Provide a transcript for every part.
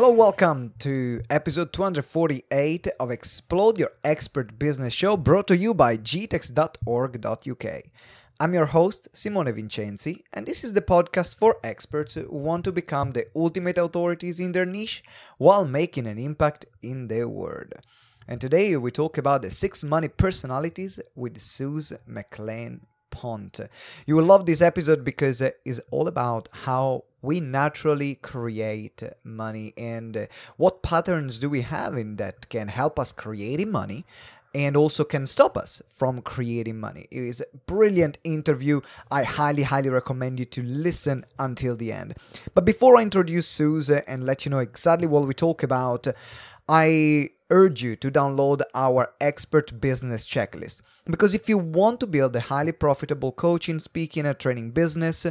Hello, welcome to episode 248 of Explode Your Expert Business Show brought to you by gtex.org.uk. I'm your host, Simone Vincenzi, and this is the podcast for experts who want to become the ultimate authorities in their niche while making an impact in the world. And today we talk about the six money personalities with Suze McLean Pont. You will love this episode because it's all about how we naturally create money and what patterns do we have in that can help us creating money and also can stop us from creating money. It is a brilliant interview. I highly, highly recommend you to listen until the end. But before I introduce Suze and let you know exactly what we talk about, I urge you to download our expert business checklist because if you want to build a highly profitable coaching, speaking, and training business,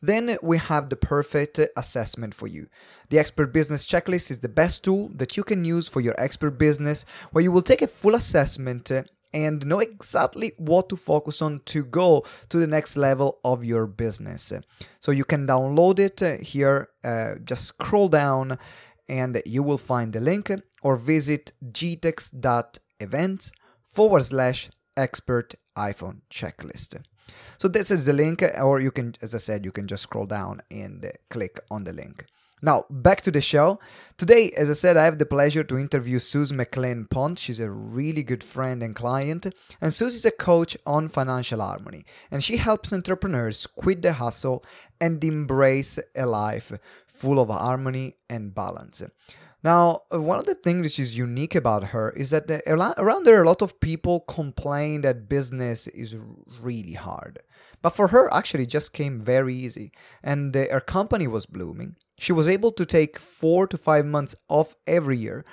then we have the perfect assessment for you. The expert business checklist is the best tool that you can use for your expert business where you will take a full assessment and know exactly what to focus on to go to the next level of your business. So you can download it here, uh, just scroll down and you will find the link or visit gtex.events forward slash expert iPhone checklist. So this is the link, or you can, as I said, you can just scroll down and click on the link. Now, back to the show. Today, as I said, I have the pleasure to interview Suze McLean Pont. She's a really good friend and client, and Suze is a coach on financial harmony, and she helps entrepreneurs quit the hustle and embrace a life full of harmony and balance. Now, one of the things which is unique about her is that around there, a lot of people complain that business is really hard. But for her, actually, just came very easy, and uh, her company was blooming. She was able to take four to five months off every year,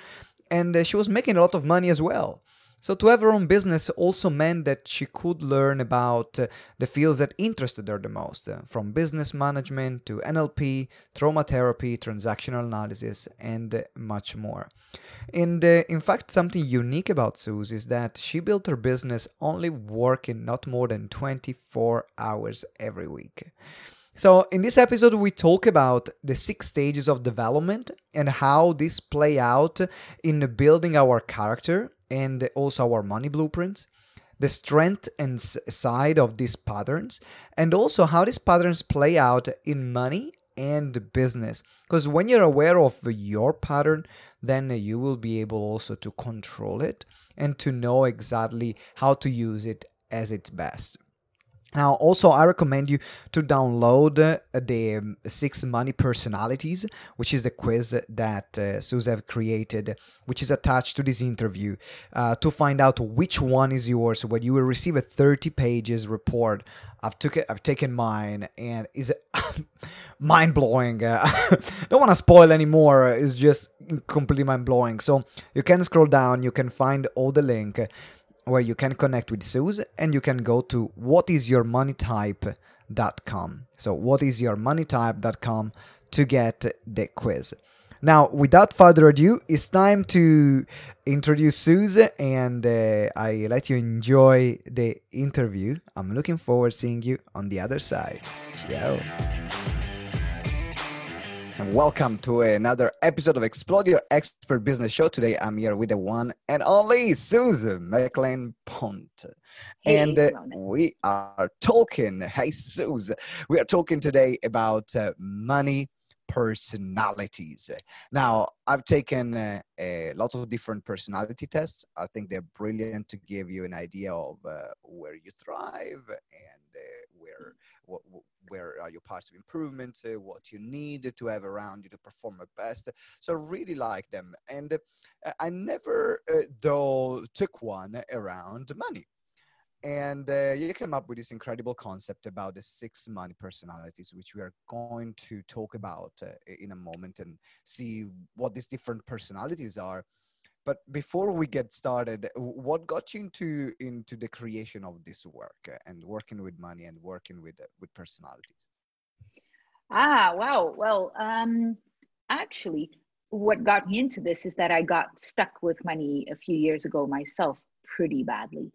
and uh, she was making a lot of money as well. So, to have her own business also meant that she could learn about uh, the fields that interested her the most, uh, from business management to NLP, trauma therapy, transactional analysis, and much more. And in fact, something unique about Suze is that she built her business only working not more than 24 hours every week. So, in this episode, we talk about the six stages of development and how this play out in building our character and also our money blueprints, the strength and side of these patterns, and also how these patterns play out in money and business. Because when you're aware of your pattern, then you will be able also to control it and to know exactly how to use it as its best. Now, also, I recommend you to download uh, the um, Six Money Personalities, which is the quiz that uh, Suze have created, which is attached to this interview, uh, to find out which one is yours. When you will receive a 30 pages report, I've took it, I've taken mine, and is mind blowing. Uh, don't want to spoil anymore. It's just completely mind blowing. So you can scroll down, you can find all the link where you can connect with Suze and you can go to whatisyourmoneytype.com. So whatisyourmoneytype.com to get the quiz. Now, without further ado, it's time to introduce Suze and uh, I let you enjoy the interview. I'm looking forward seeing you on the other side. Ciao and welcome to another episode of Explode Your Expert Business Show. Today I'm here with the one and only Susan McLean Pont. Hey, and uh, we are talking, hey Susan, we are talking today about uh, money personalities. Now, I've taken uh, a lot of different personality tests. I think they're brilliant to give you an idea of uh, where you thrive and uh, where what, where are your parts of improvement, uh, what you need to have around you to perform at best. So I really like them. And uh, I never, uh, though, took one around money. And uh, you came up with this incredible concept about the six money personalities, which we are going to talk about uh, in a moment and see what these different personalities are but before we get started what got you into into the creation of this work and working with money and working with with personalities? Ah wow. Well um actually what got me into this is that i got stuck with money a few years ago myself pretty badly.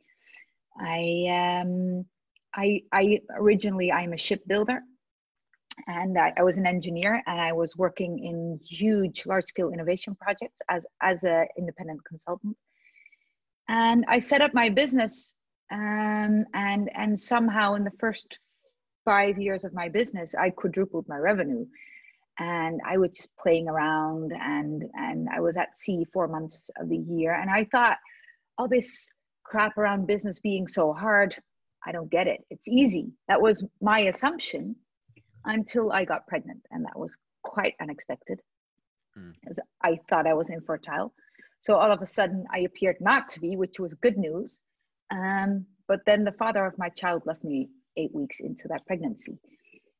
I um i i originally i'm a shipbuilder and I, I was an engineer and I was working in huge, large scale innovation projects as, as an independent consultant. And I set up my business um, and, and somehow in the first five years of my business, I quadrupled my revenue. And I was just playing around and, and I was at sea four months of the year. And I thought, all this crap around business being so hard, I don't get it. It's easy. That was my assumption until I got pregnant. And that was quite unexpected. Mm. I thought I was infertile. So all of a sudden, I appeared not to be, which was good news. Um, but then the father of my child left me eight weeks into that pregnancy.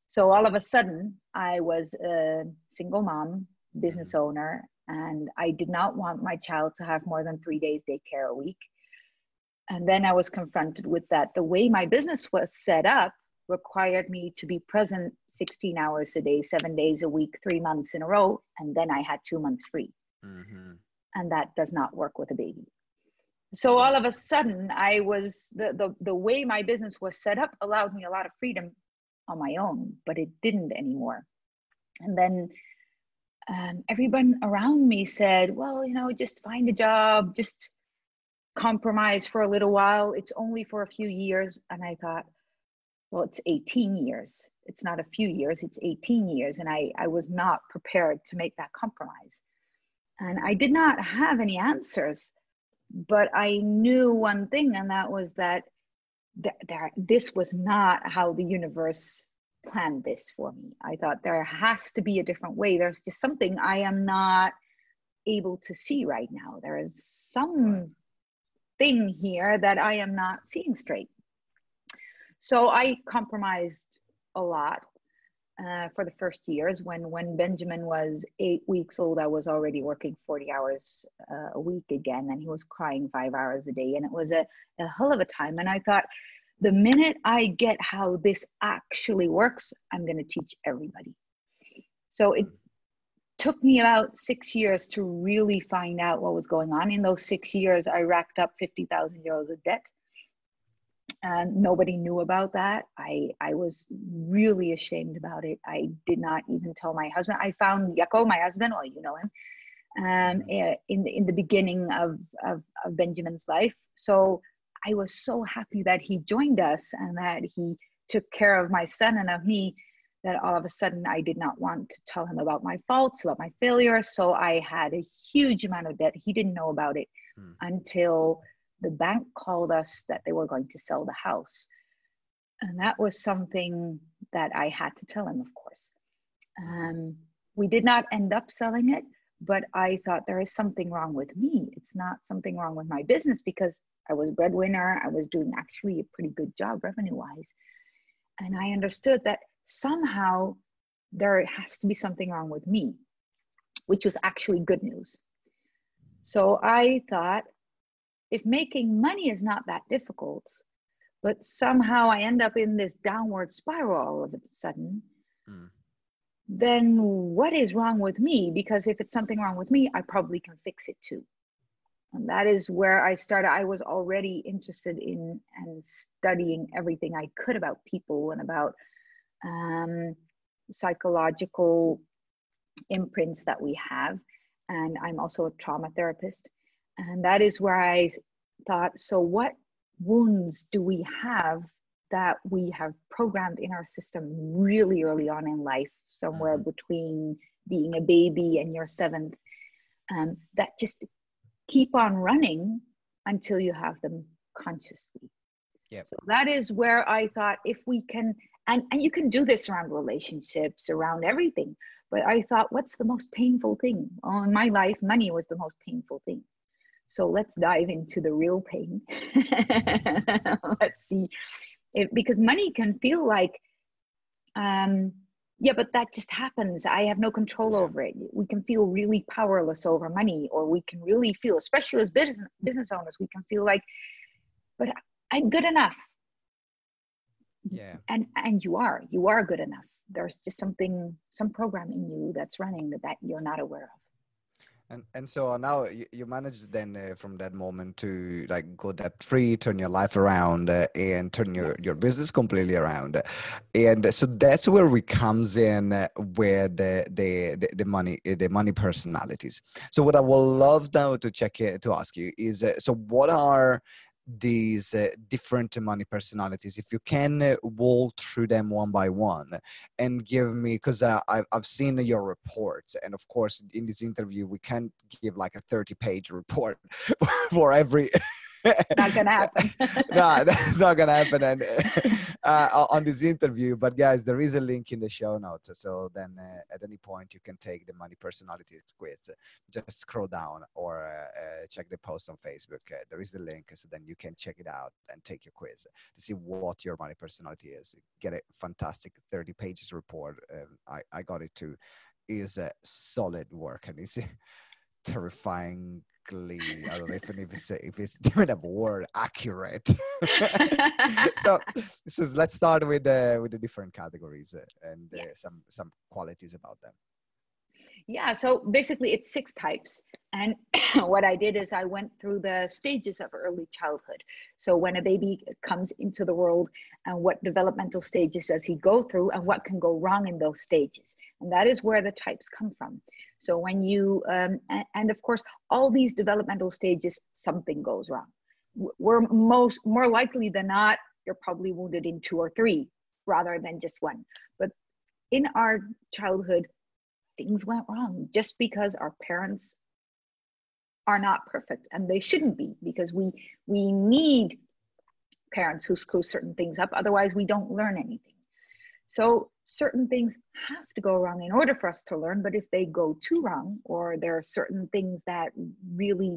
So all of a sudden, I was a single mom, business mm. owner, and I did not want my child to have more than three days daycare a week. And then I was confronted with that. The way my business was set up required me to be present 16 hours a day, seven days a week, three months in a row, and then I had two months free. Mm-hmm. And that does not work with a baby. So all of a sudden, I was the, the the way my business was set up allowed me a lot of freedom on my own, but it didn't anymore. And then um, everyone around me said, "Well, you know, just find a job, just compromise for a little while. It's only for a few years." And I thought, well, it's 18 years. It's not a few years, it's 18 years. And I, I was not prepared to make that compromise. And I did not have any answers, but I knew one thing, and that was that th- there, this was not how the universe planned this for me. I thought there has to be a different way. There's just something I am not able to see right now. There is some thing here that I am not seeing straight. So I compromised a lot uh, for the first years. When when Benjamin was eight weeks old, I was already working forty hours uh, a week again, and he was crying five hours a day, and it was a, a hell of a time. And I thought, the minute I get how this actually works, I'm going to teach everybody. So it took me about six years to really find out what was going on. In those six years, I racked up 50,000 euros of debt and nobody knew about that. I I was really ashamed about it. I did not even tell my husband. I found Jacco, my husband, well, you know him, um, eh, in the in the beginning of, of of Benjamin's life. So I was so happy that he joined us and that he took care of my son and of me. That all of a sudden I did not want to tell him about my faults, about my failures. So I had a huge amount of debt. He didn't know about it hmm. until the bank called us that they were going to sell the house. And that was something that I had to tell him, of course. Um, we did not end up selling it, but I thought there is something wrong with me. It's not something wrong with my business because I was breadwinner. I was doing actually a pretty good job revenue wise. And I understood that somehow there has to be something wrong with me, which was actually good news. So I thought, if making money is not that difficult, but somehow I end up in this downward spiral all of a sudden, mm. then what is wrong with me? Because if it's something wrong with me, I probably can fix it too. And that is where I started. I was already interested in and studying everything I could about people and about um, psychological imprints that we have. And I'm also a trauma therapist. And that is where I thought so, what wounds do we have that we have programmed in our system really early on in life, somewhere mm-hmm. between being a baby and your seventh, um, that just keep on running until you have them consciously. Yep. So that is where I thought if we can, and, and you can do this around relationships, around everything. But I thought, what's the most painful thing? Oh, in my life, money was the most painful thing. So let's dive into the real pain. let's see. If, because money can feel like, um, yeah, but that just happens. I have no control over it. We can feel really powerless over money, or we can really feel, especially as business business owners, we can feel like, but I'm good enough. Yeah. And and you are. You are good enough. There's just something, some program in you that's running that, that you're not aware of and and so now you, you managed then uh, from that moment to like go debt free turn your life around uh, and turn your yes. your business completely around. And so that's where we comes in uh, with the, the the, the money uh, the money personalities. So what i would love now to check in, to ask you is uh, so what are these uh, different money personalities. If you can uh, walk through them one by one and give me because uh, I've seen your reports and of course in this interview we can't give like a 30 page report for every not gonna happen. no, that's not gonna happen and, uh, on this interview. But guys, there is a link in the show notes, so then uh, at any point you can take the money personality quiz. Just scroll down or uh, uh check the post on Facebook. Uh, there is a link, so then you can check it out and take your quiz to see what your money personality is. Get a fantastic 30 pages report. Um, I I got it too. Is a solid work and it's terrifying I don't know if, it's if it's even a word accurate. so, so let's start with the with the different categories uh, and uh, some some qualities about them. Yeah, so basically it's six types. And what I did is I went through the stages of early childhood. So when a baby comes into the world and what developmental stages does he go through and what can go wrong in those stages. And that is where the types come from. So when you, um, and, of course, all these developmental stages, something goes wrong. We're most, more likely than not, you're probably wounded in two or three rather than just one. But in our childhood, things went wrong just because our parents are not perfect and they shouldn't be because we we need parents who screw certain things up otherwise we don't learn anything so certain things have to go wrong in order for us to learn but if they go too wrong or there are certain things that really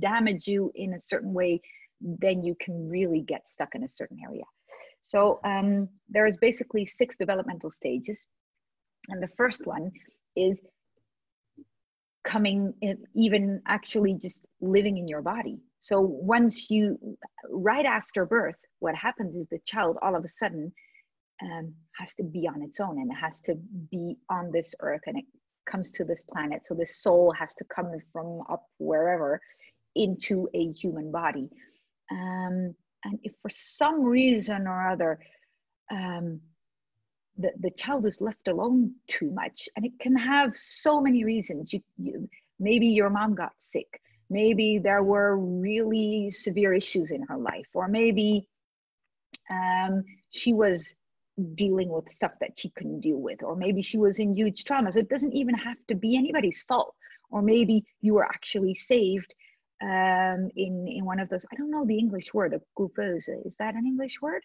damage you in a certain way then you can really get stuck in a certain area. So um, there's basically six developmental stages. And the first one is coming in, even actually just living in your body. So once you right after birth what happens is the child all of a sudden um, has to be on its own and it has to be on this earth and it comes to this planet. So the soul has to come from up wherever into a human body. Um, and if for some reason or other um, the, the child is left alone too much and it can have so many reasons. You, you maybe your mom got sick. Maybe there were really severe issues in her life or maybe um, she was dealing with stuff that she couldn't deal with or maybe she was in huge trauma. So it doesn't even have to be anybody's fault. Or maybe you were actually saved um, in in one of those i don't know the english word of couveuse is that an english word?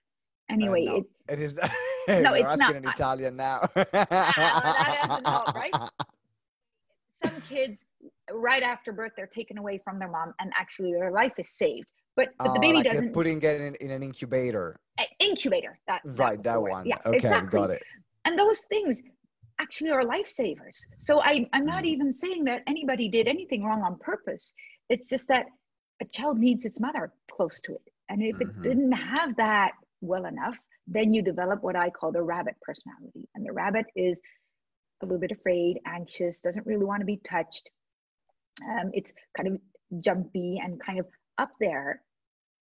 Anyway uh, no, it, it is no it's asking not in italian now. Right? Some kids right after birth they're taken away from their mom and actually their life is saved but, but the oh, baby like doesn't putting it in, in an incubator. Incubator that, that right that one. Yeah okay exactly. got it. And those things actually are lifesavers. So I, i'm not mm. even saying that anybody did anything wrong on purpose. It's just that a child needs its mother close to it. And if mm-hmm. it didn't have that well enough then you develop what i call the rabbit personality. And the rabbit is a little bit afraid anxious doesn't really want to be touched. Um, it's kind of jumpy and kind of up there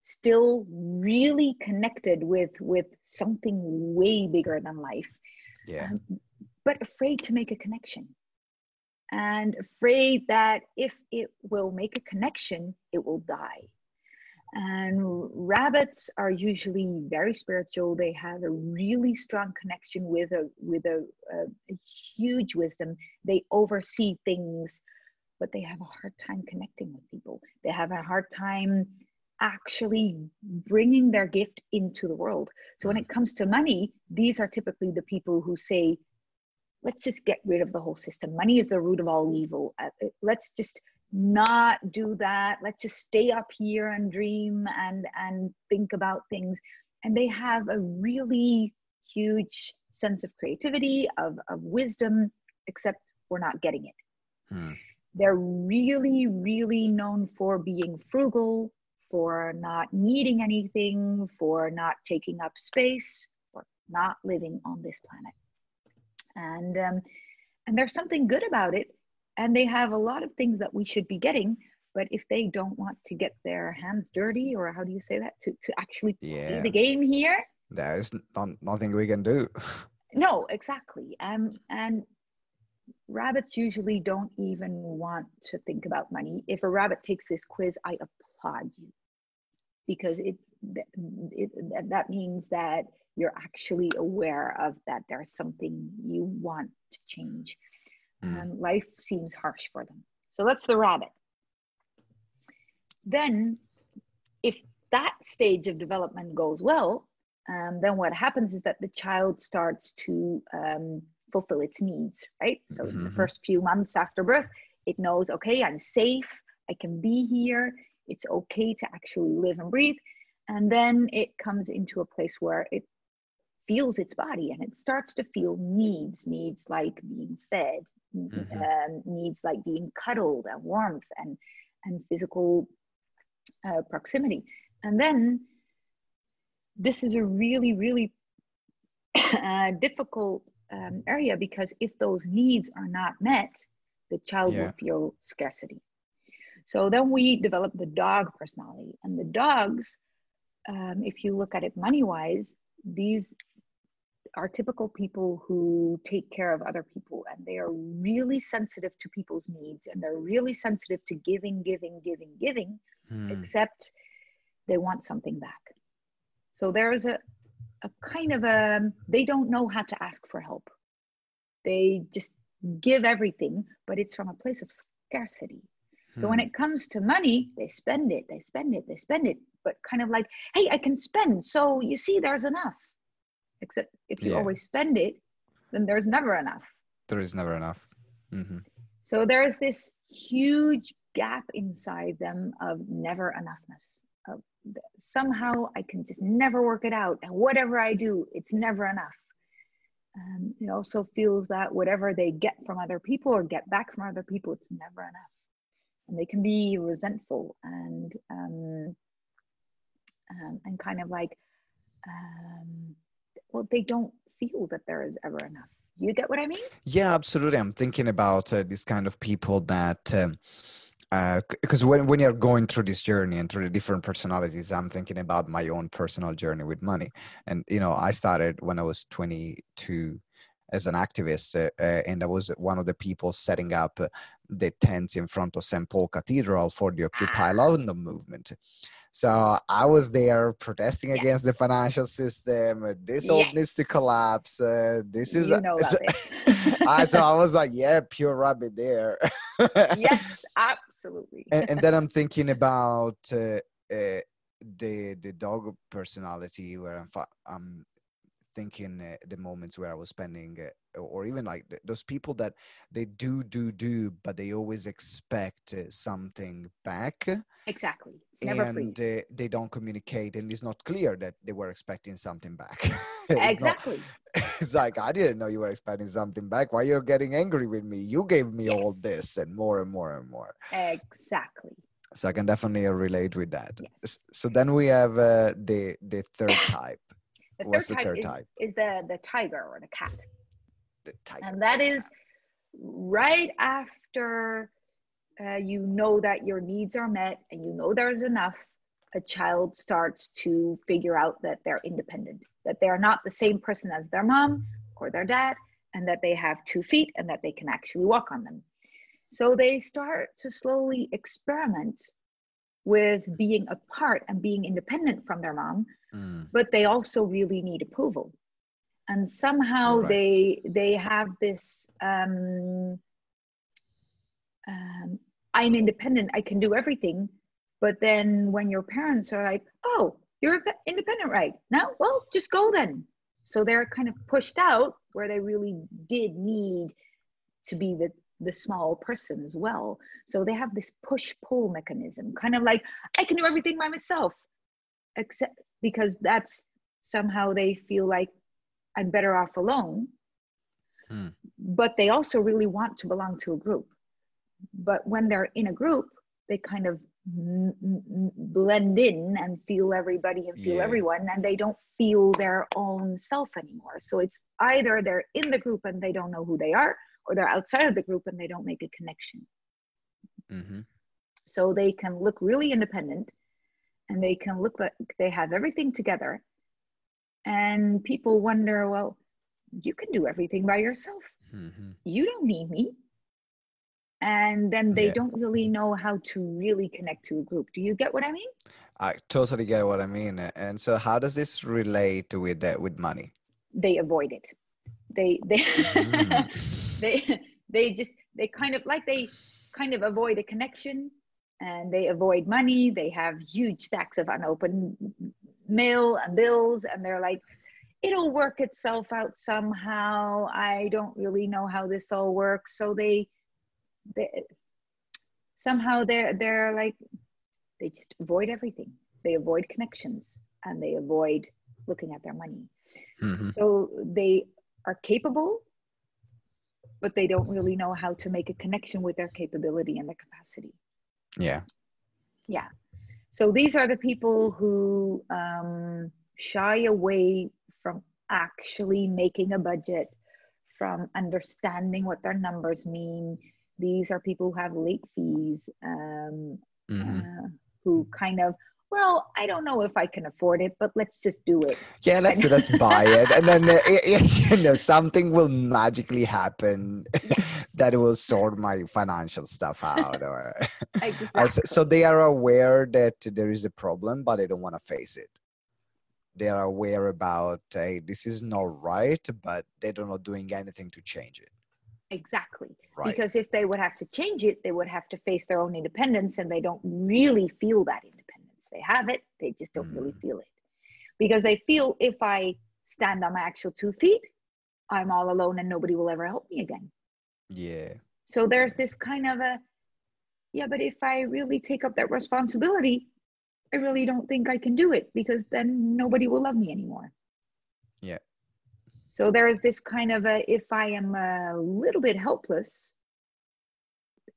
still really connected with with something way bigger than life. Yeah. Um, but afraid to make a connection. And afraid that if it will make a connection it will die. And rabbits are usually very spiritual. They have a really strong connection with a with a, a, a huge wisdom. They oversee things but they have a hard time connecting with people. They have a hard time actually bringing their gift into the world. So when it comes to money, these are typically the people who say, let's just get rid of the whole system. Money is the root of all evil. Uh, uh, let's just not do that. Let's just stay up here and dream and and think about things. And they have a really huge sense of creativity, of, of wisdom, except we're not getting it. Hmm. They're really, really known for being frugal, for not needing anything, for not taking up space, for not living on this planet. And um, and there's something good about it and they have a lot of things that we should be getting but if they don't want to get their hands dirty or how do you say that to, to actually play Yeah. the game here There is not, nothing we can do. no exactly um, and rabbits usually don't even want to think about money if a rabbit takes this quiz i applaud you because it, it that- means that you're actually aware of that there's something you want to change Mm. um, life seems harsh for them so that's the rabbit then if that stage of development goes well um, then what happens is that the child starts to um, fulfill its needs right so in the Mhm. first few months after birth it knows okay i'm safe i can be here it's okay to actually live and breathe and then it comes into a place where it feels its body and it starts to feel needs needs like being fed Mhm. um, needs like being cuddled and warmth and and physical uh, proximity and then this is a really really uh, difficult um, area because if those needs are not met the child Yeah. will feel scarcity so then we develop the dog personality. And the dogs um, if you look at it money wise these are typical people who take care of other people. And they are really sensitive to people's needs. And they're really sensitive to giving giving giving giving Hmm. except they want something back. So there's a, a kind of a they don't know how to ask for help. They just give everything but it's from a place of scarcity so when Hmm. it comes to money, they spend it, they spend it, they spend it, but kind of like, hey, I can spend. So you see, there's enough. Except if you Yeah. always spend it, then there's never enough. there is never enough. hmm So there's this huge gap inside them of never enoughness. Of somehow I can just never work it out. And whatever I do, it's never enough. Um, it also feels that whatever they get from other people or get back from other people, it's never enough. And they can be resentful and um, um, and kind of like, um, well, they don't feel that there is ever enough. You get what I mean? Yeah, absolutely. I'm thinking about uh, these kind of people that, um, because when when you're going through this journey and through the different personalities, I'm thinking about my own personal journey with money. And you know, I started when I was 22 as an activist, uh, uh, and I was one of the people setting up the tents in front of St. Paul Cathedral for the Occupy London movement. So I was there protesting Yes. against the financial system. This all needs to collapse. Uh, this is you know so-. I so I was like, yeah, pure rabbit there. yes, absolutely. and, and then I'm thinking about uh, uh, the the dog personality, where I'm fi- I'm thinking uh, the moments where I was spending, uh, or even like th- those people that they do do do, but they always expect uh, something back, exactly. Never and they don't communicate, and it's not clear that they were expecting something back. It's not- Exactly. it's like I didn't know you were expecting something back. Why you're getting angry with me? You gave me all this and more and more and more. Exactly. So I can definitely relate with that. Yes. So then we have uh, the the third type, The What's third the type, third is, type? is the the tiger or the cat, the tiger. and that is right after uh, you know that your needs are met and you know there's enough. A child starts to figure out that they're independent, that they are not the same person as their mom or their dad, and that they have two feet and that they can actually walk on them. So they start to slowly experiment with being apart and being independent from their mom Mm, but they also really need approval. And somehow Right. they they have this um, um, i'm independent i can do everything. But then when your parents are like oh you're independent right? Now well just go then. So they're kind of pushed out where they really did need to be the the small person as well. So they have this push pull mechanism kind of like i can do everything by myself except because that's somehow they feel like I'm better off alone. Hmm. But they also really want to belong to a group. But when they're in a group, they kind of m- m- m- blend in and feel everybody and feel Yeah. everyone, and they don't feel their own self anymore. So it's either they're in the group and they don't know who they are, or they're outside of the group and they don't make a connection. Mm-hmm. So they can look really independent and they can look like they have everything together. And people wonder, well, you can do everything by yourself. Mm-hmm. You don't need me. And then they Yeah. don't really know how to really connect to a group. Do you get what I mean? I totally get what I mean. And so, how does this relate with uh, with money? They avoid it. They they Mm. they they just they kind of like they kind of avoid a connection and they avoid money. They have huge stacks of unopened mail and bills and they're like it'll work itself out somehow. I don't really know how this all works. So they they somehow they're they're like they just avoid everything. They avoid connections and they avoid looking at their money. Mhm. so they are capable, but they don't really know how to make a connection with their capability and their capacity. Yeah. Yeah. So these are the people who um, shy away from actually making a budget, from understanding what their numbers mean. These are people who have late fees, um, Mhm. uh, who kind of, well, I don't know if I can afford it, but let's just do it. Yeah, let's let's buy it, and then uh, you know something will magically happen Yes. that will sort my financial stuff out. Or Exactly. So they are aware that there is a problem, but they don't want to face it. They are aware about, hey, this is not right, but they're not doing anything to change it. Exactly. Right. Because if they would have to change it, they would have to face their own independence and they don't really feel that. They have it, they just don't really Mm. feel it. Because they feel if I stand on my actual two feet, I'm all alone and nobody will ever help me again. yeah. So there's this kind of a, yeah, but if I really take up that responsibility, I really don't think I can do it because then nobody will love me anymore. Yeah. So there is this kind of a, if I am a little bit helpless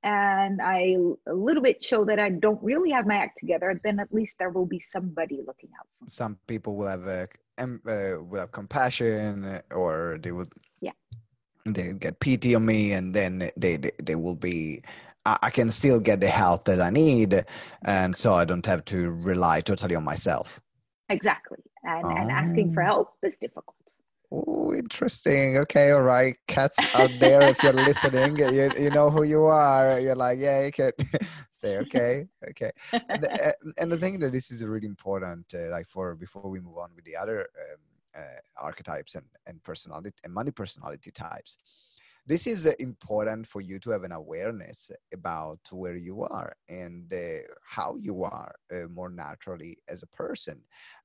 and I a little bit show that I don't really have my act together, then at least there will be somebody looking out for me. Some people will have uh, em- uh, will have compassion, uh, or they would Yeah. they get pity on me, and then they they, they will be. I I can still get the help that I need, and so I don't have to rely totally on myself. Exactly. And, and asking for Oh. help is difficult. Oh, interesting. Okay, all right. Cats out there, if you're listening, you, you know who you are. You're like, yeah, you can say, okay, okay. And the, uh, and the thing that this is really important, uh, like for before we move on with the other um, uh, archetypes and, and personality and money personality types, this is uh, important for you to have an awareness about where you are and uh, how you are uh, more naturally as a person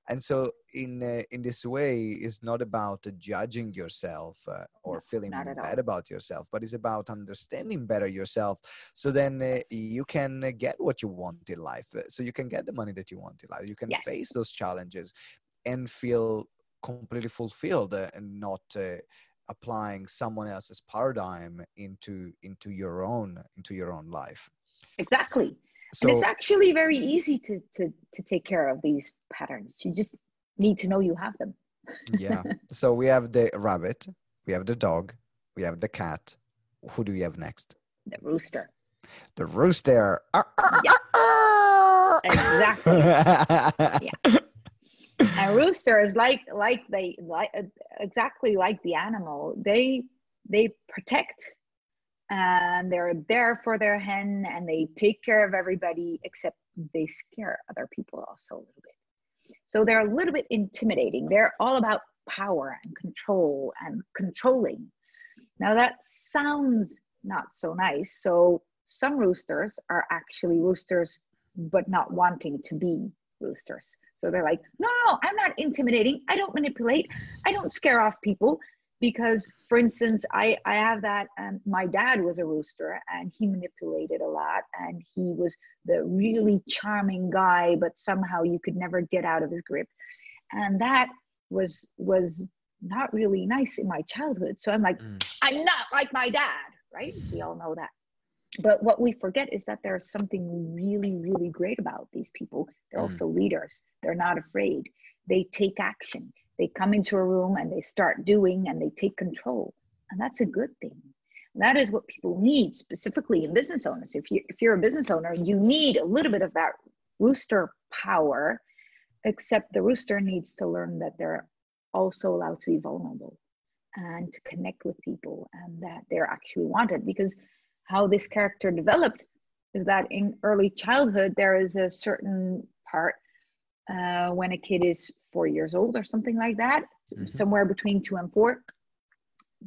and so in uh, in this way it's not about judging yourself uh, or No, feeling bad about yourself but it's about understanding better yourself. So then uh, you can uh, get what you want in life. Uh, so you can get the money that you want in life. You can Yes. face those challenges and feel completely fulfilled uh, and not uh, applying someone else's paradigm into into your own into your own life. Exactly. so and it's actually very easy to, to, to take care of these patterns. You just need to know you have them. yeah so we have the rabbit we have the dog we have the cat who do we have next The rooster. the rooster Yes. Exactly. yeah and rooster is like like they like exactly like the animal they they protect and they're there for their hen and they take care of everybody except they scare other people also a little bit. So they're a little bit intimidating. They're all about power and control and controlling. Now that sounds not so nice. So some roosters are actually roosters but not wanting to be roosters. So they're like, no, no, I'm not intimidating. I don't manipulate. I don't scare off people because, for instance, I I have that. Um, my dad was a rooster and he manipulated a lot, and he was the really charming guy, but somehow you could never get out of his grip, and that was was not really nice in my childhood. So I'm like, Mm. I'm not like my dad, right? We all know that. But what we forget is that there's something really, really great about these people. They're Mm. also leaders. They're not afraid. They take action. They come into a room and they start doing and they take control. And that's a good thing. that is what people need specifically in business owners. If you if you're a business owner, you need a little bit of that rooster power, except the rooster needs to learn that they're also allowed to be vulnerable and to connect with people and that they're actually wanted because how this character developed is that in early childhood there is a certain part uh, when a kid is four years old or something like that mm-hmm. somewhere between two and four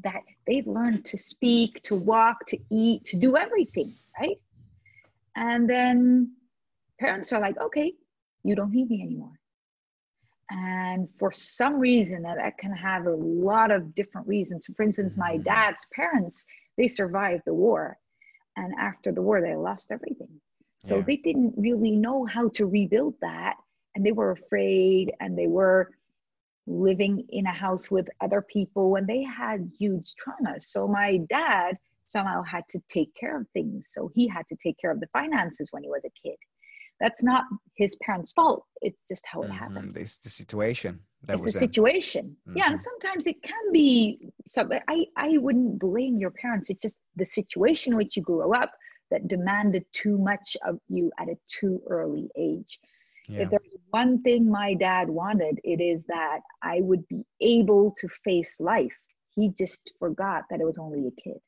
that they've learned to speak to walk to eat to do everything right and then parents are like okay you don't need me anymore and for some reason that can have a lot of different reasons for instance my mm-hmm. dad's parents they survived the war and after the war they lost everything so yeah. they didn't really know how to rebuild that and they were afraid and they were living in a house with other people and they had huge traumas so my dad somehow had to take care of things so he had to take care of the finances when he was a kid that's not his parents' fault. It's just how it mm-hmm. happened. It's the situation. That it's a situation. Mm-hmm. Yeah, and sometimes it can be. So I I wouldn't blame your parents. It's just the situation in which you grew up that demanded too much of you at a too early age. Yeah. If there's one thing my dad wanted, it is that I would be able to face life. He just forgot that it was only a kid.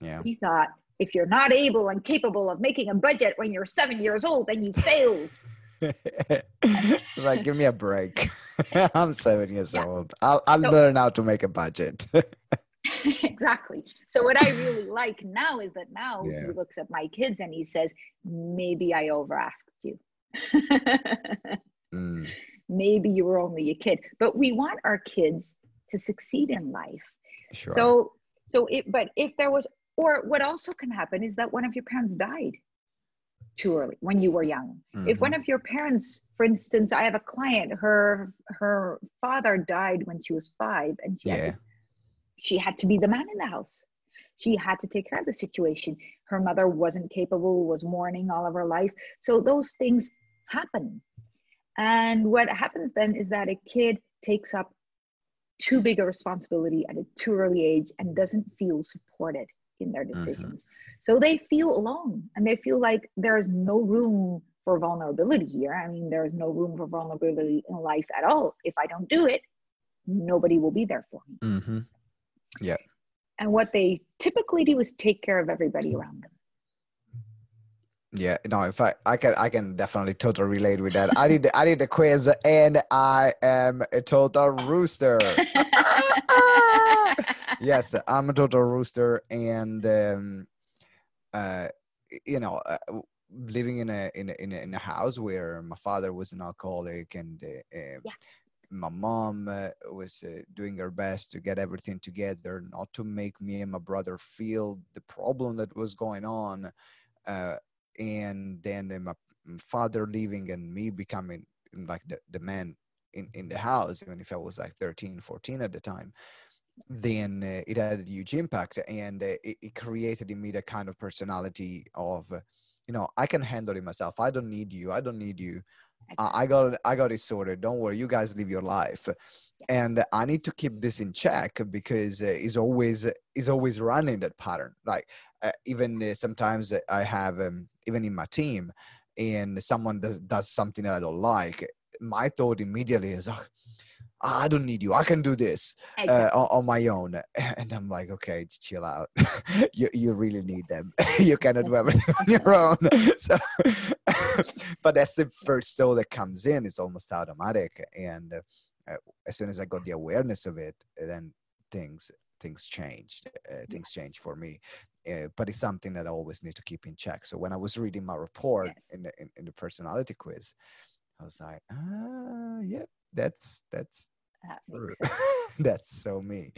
Yeah. He thought if you're not able and capable of making a budget when you're seven years old, then you failed. like, give me a break. I'm seven years yeah. old. I'll, I'll so, learn how to make a budget. exactly. So, what I really like now is that now yeah. he looks at my kids and he says, maybe I over asked you. mm. Maybe you were only a kid. But we want our kids to succeed in life. Sure. So, so it, but if there was or what also can happen is that one of your parents died too early when you were young. Mm-hmm. If one of your parents, for instance, I have a client, her her father died when she was five, and she yeah. had to, she had to be the man in the house. She had to take care of the situation. Her mother wasn't capable, was mourning all of her life. So those things happen. And what happens then is that a kid takes up too big a responsibility at a too early age and doesn't feel supported in their mm-hmm. decisions. Mm-hmm. So they feel alone and they feel like there's no room for vulnerability here. I mean, there's no room for vulnerability in life at all. If I don't do it, nobody will be there for me. Mm-hmm. Yeah. And what they typically do is take care of everybody around them. Yeah, no, if I I can I can definitely totally relate with that. I did I did the quiz and I am a total rooster. yes, I'm a total rooster, and um, uh, you know, uh, living in a, in a in a in a house where my father was an alcoholic and. Uh, uh yeah. My mom uh, was uh, doing her best to get everything together, not to make me and my brother feel the problem that was going on and then my father leaving and me becoming like the, the man in, in the house even if i was like 13 14 at the time then uh, it had a huge impact and uh, it, it, created in me the kind of personality of uh, you know i can handle it myself. I don't need you. I don't need you. I got I got it sorted. Don't worry, you guys live your life, and I need to keep this in check because uh, it's always it's always running that pattern. Like uh, even uh, sometimes I have um, even in my team, and someone does does something that I don't like. My thought immediately is, oh, I don't need you. I can do this uh, on, on, my own. And I'm like, okay, chill out. you you really need them. you cannot do everything on your own. So, but that's the first thought that comes in. It's almost automatic. And uh, as soon as I got the awareness of it, then things things changed. Uh, things changed for me. Uh, but it's something that I always need to keep in check. So when I was reading my report yes. in, the, in, in the personality quiz, I was like, ah, yeah, that's that's that that's so me.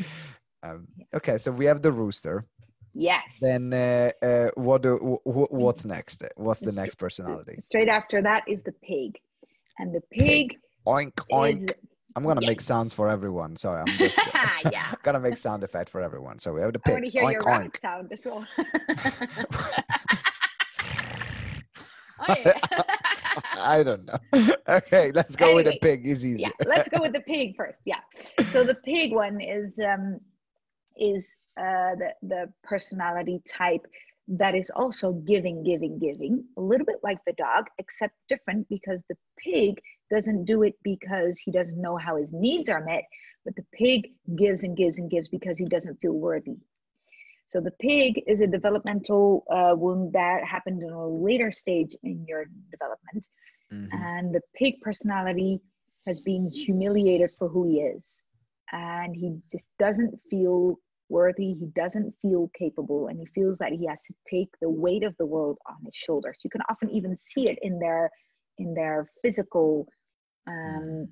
Um, okay, so we have the rooster. Yes. Then uh, uh, what do wh- what's next? What's the next personality? Straight after that is the pig, and the pig. pig. Oink oink. Is, I'm gonna yes. make sounds for everyone. Sorry, I'm just yeah. gonna make sound effect for everyone. So we have the pig. I want to hear oink, your oink. sound as well. oh. I don't know. Okay, let's go anyway, with the pig. Is easy. Yeah, let's go with the pig first. Yeah. So the pig one is um is uh, the the personality type that is also giving, giving, giving, a little bit like the dog, except different because the pig doesn't do it because he doesn't know how his needs are met, but the pig gives and gives and gives because he doesn't feel worthy. So the pig is a developmental uh, wound that happened in a later stage in your development. Mm-hmm. And the pig personality has been humiliated for who he is. And he just doesn't feel worthy, he doesn't feel capable, and he feels that he has to take the weight of the world on his shoulders. You can often even see it in their in their physical um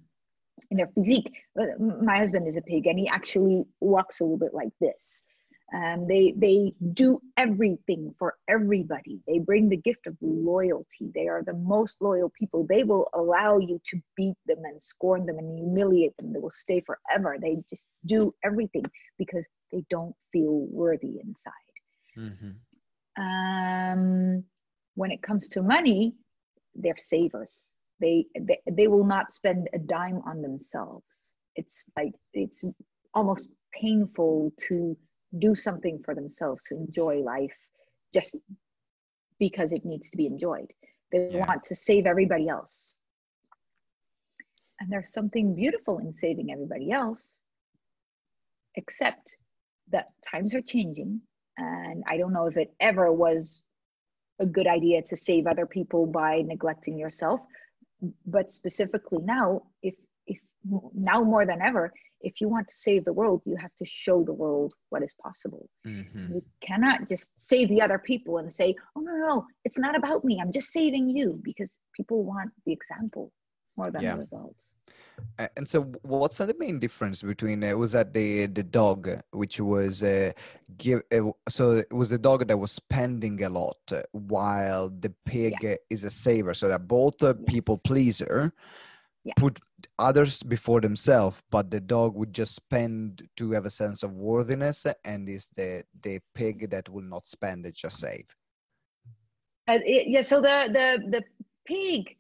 in their physique. My husband is a pig and he actually walks a little bit like this. Um, they they do everything for everybody. They bring the gift of loyalty. They are the most loyal people. They will allow you to beat them and scorn them and humiliate them. They will stay forever. They just do everything because they don't feel worthy inside. Mm-hmm. Um, when it comes to money, they're savers. They, they they will not spend a dime on themselves. It's like it's almost painful to do something for themselves to enjoy life just because it needs to be enjoyed. They yeah. want to save everybody else. And there's something beautiful in saving everybody else, except that times are changing. And I don't know if it ever was a good idea to save other people by neglecting yourself. But specifically now, if if now more than ever, if you want to save the world, you have to show the world what is possible. Mm-hmm. You cannot just save the other people and say, oh, no, no, it's not about me. I'm just saving you because people want the example more than yeah. the results. And so, what's the main difference between uh, was that the the dog, which was uh, give uh, so it was the dog that was spending a lot, uh, while the pig yeah. is a saver. So that both yes. people pleaser, yeah. put others before themselves but the dog would just spend to have a sense of worthiness and is the the pig that will not spend it just save uh, it, yeah so the the the pig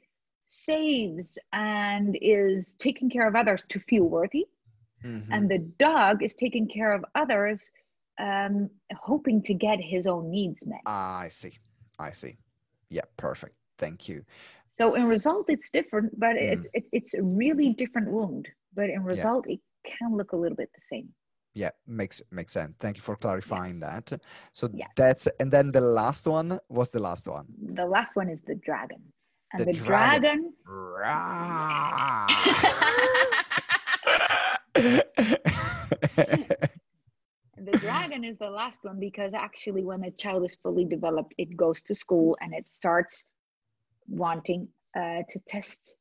saves and is taking care of others to feel worthy mm-hmm. and the dog is taking care of others um hoping to get his own needs met ah, i see i see yeah perfect thank you so in result, it's different, but mm. it, it, it's a really different wound. But in result, yeah. it can look a little bit the same. Yeah, makes makes sense. Thank you for clarifying yes. that. So yeah. that's and then the last one was the last one. The last one is the dragon. And the, the dragon. dragon the dragon is the last one because actually when a child is fully developed it goes to school and it starts wanting uh, to test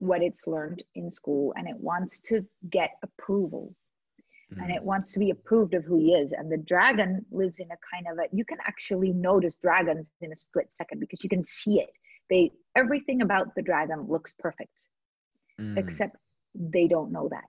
what it's learned in school and it wants to get approval mm. and it wants to be approved of who he is and the dragon lives in a kind of a you can actually notice dragons in a split second because you can see it they everything about the dragon looks perfect mm. except they don't know that.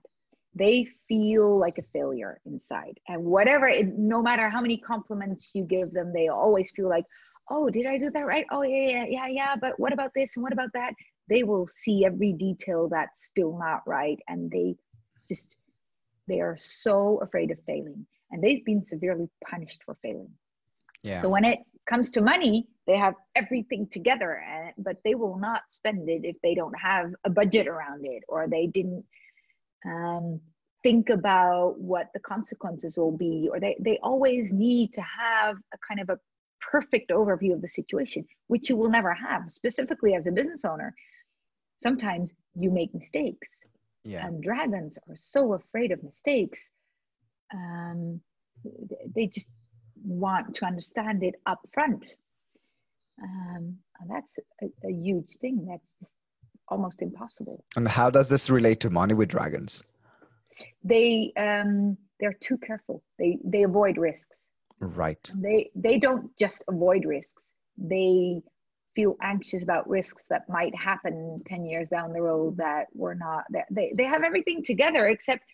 They feel like a failure inside. And whatever it, no matter how many compliments you give them they always feel like oh did i do that right? Oh yeah yeah yeah yeah but what about this and what about that? They will see every detail that's still not right and they just they are so afraid of failing. And they've been severely punished for failing. Yeah. So when it comes to money they have everything together but they will not spend it if they don't have a budget around it or they didn't um, think about what the consequences will be, or they, they always need to have a kind of a perfect overview of the situation, which you will never have, specifically as a business owner. Sometimes you make mistakes. Yeah. And dragons are so afraid of mistakes. Um, they just want to understand it up front. Um, and that's a, a huge thing. That's almost impossible. And how does this relate to money with dragons? They um, they're too careful. They they avoid risks. Right. They they don't just avoid risks. They feel anxious about risks that might happen 10 years down the road that we're not they they have everything together except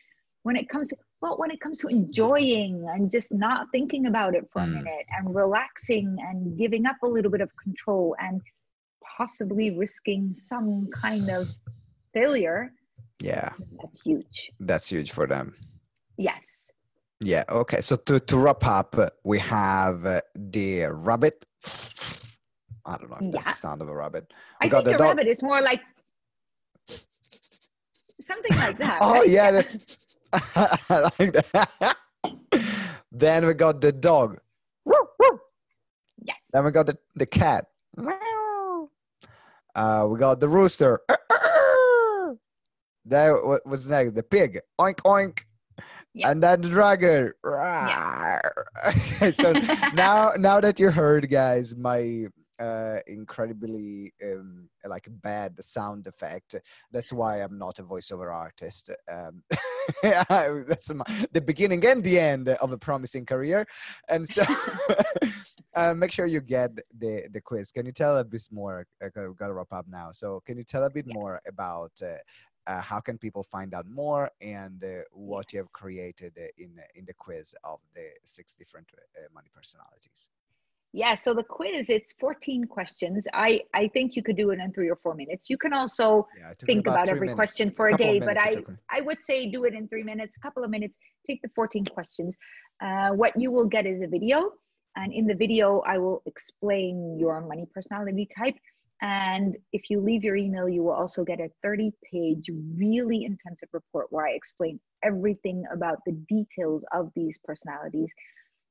when it comes to well when it comes to enjoying and just not thinking about it for mm. a minute and relaxing and giving up a little bit of control and possibly risking some kind of failure yeah that's huge that's huge for them yes Yeah. Okay. So to, to wrap up, we have uh, the rabbit. I don't know if that's Yeah. the sound of a rabbit. I got think the the, dog- rabbit is more like something like that. Oh right? yeah. that- I like that. then we got the dog. Yes. Then we got the, the cat. Uh, we got the rooster. There what- what's next? The pig. Oink oink. Yeah. And then the dragon. Okay, so now now that you heard guys my uh incredibly um like bad sound effect. That's why i'm not a voiceover artist um that's my, the beginning and the end of a promising career. And so uh, make sure you get the the quiz. Can you tell a bit more uh, we've got to wrap up now. So can you tell a bit more about uh, uh, how can people find out more and uh, what you have created uh, in uh, in the quiz of the six different uh, money personalities Yeah, so the quiz, it's 14 questions. I, I think you could do it in three or four minutes. You can also yeah it took me think about three every minutes. question for a of day, but I, I would say do it in three minutes, a couple of minutes, take the 14 questions. Uh, what you will get is a video. And in the video, I will explain your money personality type. And if you leave your email, you will also get a 30 page, really intensive report where I explain everything about the details of these personalities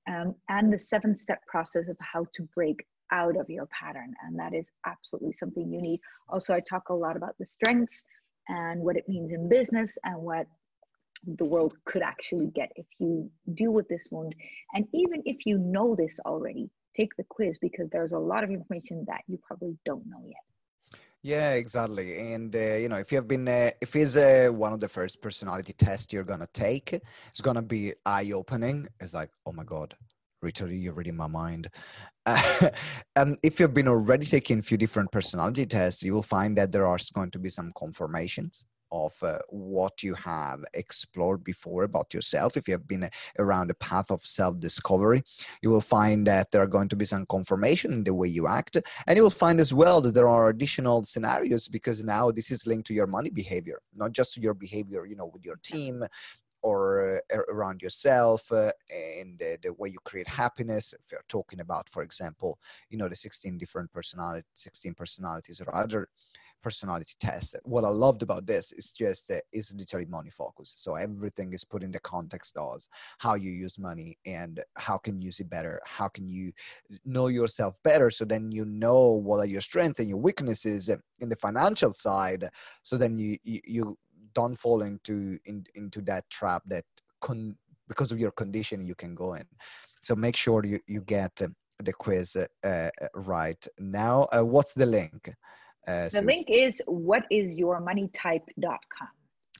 um, and the seven step process of how to break out of your pattern. And that is absolutely something you need. Also, I talk a lot about the strengths and what it means in business and what the world could actually get if you deal with this wound. And even if you know this already, take the quiz because there's a lot of information that you probably don't know yet. Yeah, exactly. And uh, you know, if you have been, uh, if it's uh, one of the first personality tests you're gonna take, it's gonna be eye-opening. It's like, oh my god, literally, you're reading my mind. and if you've been already taking a few different personality tests, you will find that there are going to be some confirmations of uh, what you have explored before about yourself. If you have been uh, around the path of self-discovery, you will find that there are going to be some confirmation in the way you act and you will find as well that there are additional scenarios because now this is linked to your money behavior not just to your behavior you know with your team or uh, around yourself uh, and uh, the way you create happiness if you're talking about for example you know the 16 different personality 16 personalities or other personality test. What i loved about this is just uh, is literally money focus so everything is put in the context of how you use money and how can you use it better? How can you know yourself better? So then you know what are your strengths and your weaknesses in the financial side. So then you you, you don't fall into in, into that trap that con, because of your condition you can go in. So make sure you you get the quiz uh, right now. Uh, what's the link uh, The link is whatisyourmoneytype.com.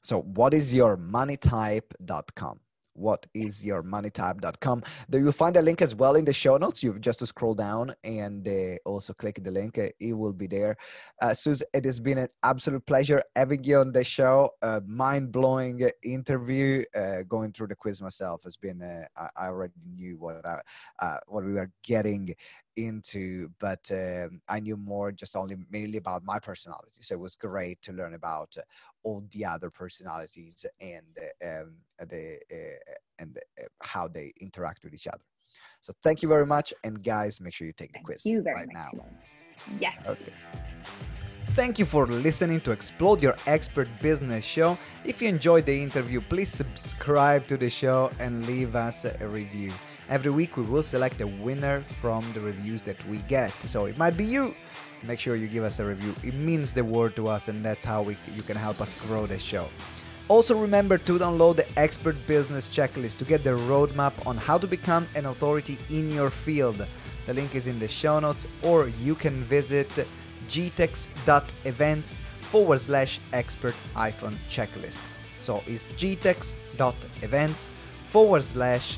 So, what is your moneytype.com? What is your moneytype.com? There you'll find a link as well in the show notes. You've just to scroll down and uh, also click the link. Uh, it will be there. Uh, Sus, it has been an absolute pleasure having you on the show. Uh, Mind blowing interview. Uh, going through the quiz myself has been. Uh, I, I already knew what I, uh, what we were getting into, but um, I knew more just only mainly about my personality. So it was great to learn about uh, all the other personalities and uh, um, the uh, and uh, how they interact with each other. So thank you very much, and guys, make sure you take the Thank quiz right much. now. Yes. Okay. Thank you for listening to Explode Your Expert Business Show. If you enjoyed the interview, please subscribe to the show and leave us a review. Every week we will select a winner from the reviews that we get. So it might be you. Make sure you give us a review. It means the world to us and that's how we, you can help us grow the show. Also remember to download the Expert Business Checklist to get the roadmap on how to become an authority in your field. The link is in the show notes or you can visit gtex.events forward slash expert hyphen checklist. So it's gtex.events forward slash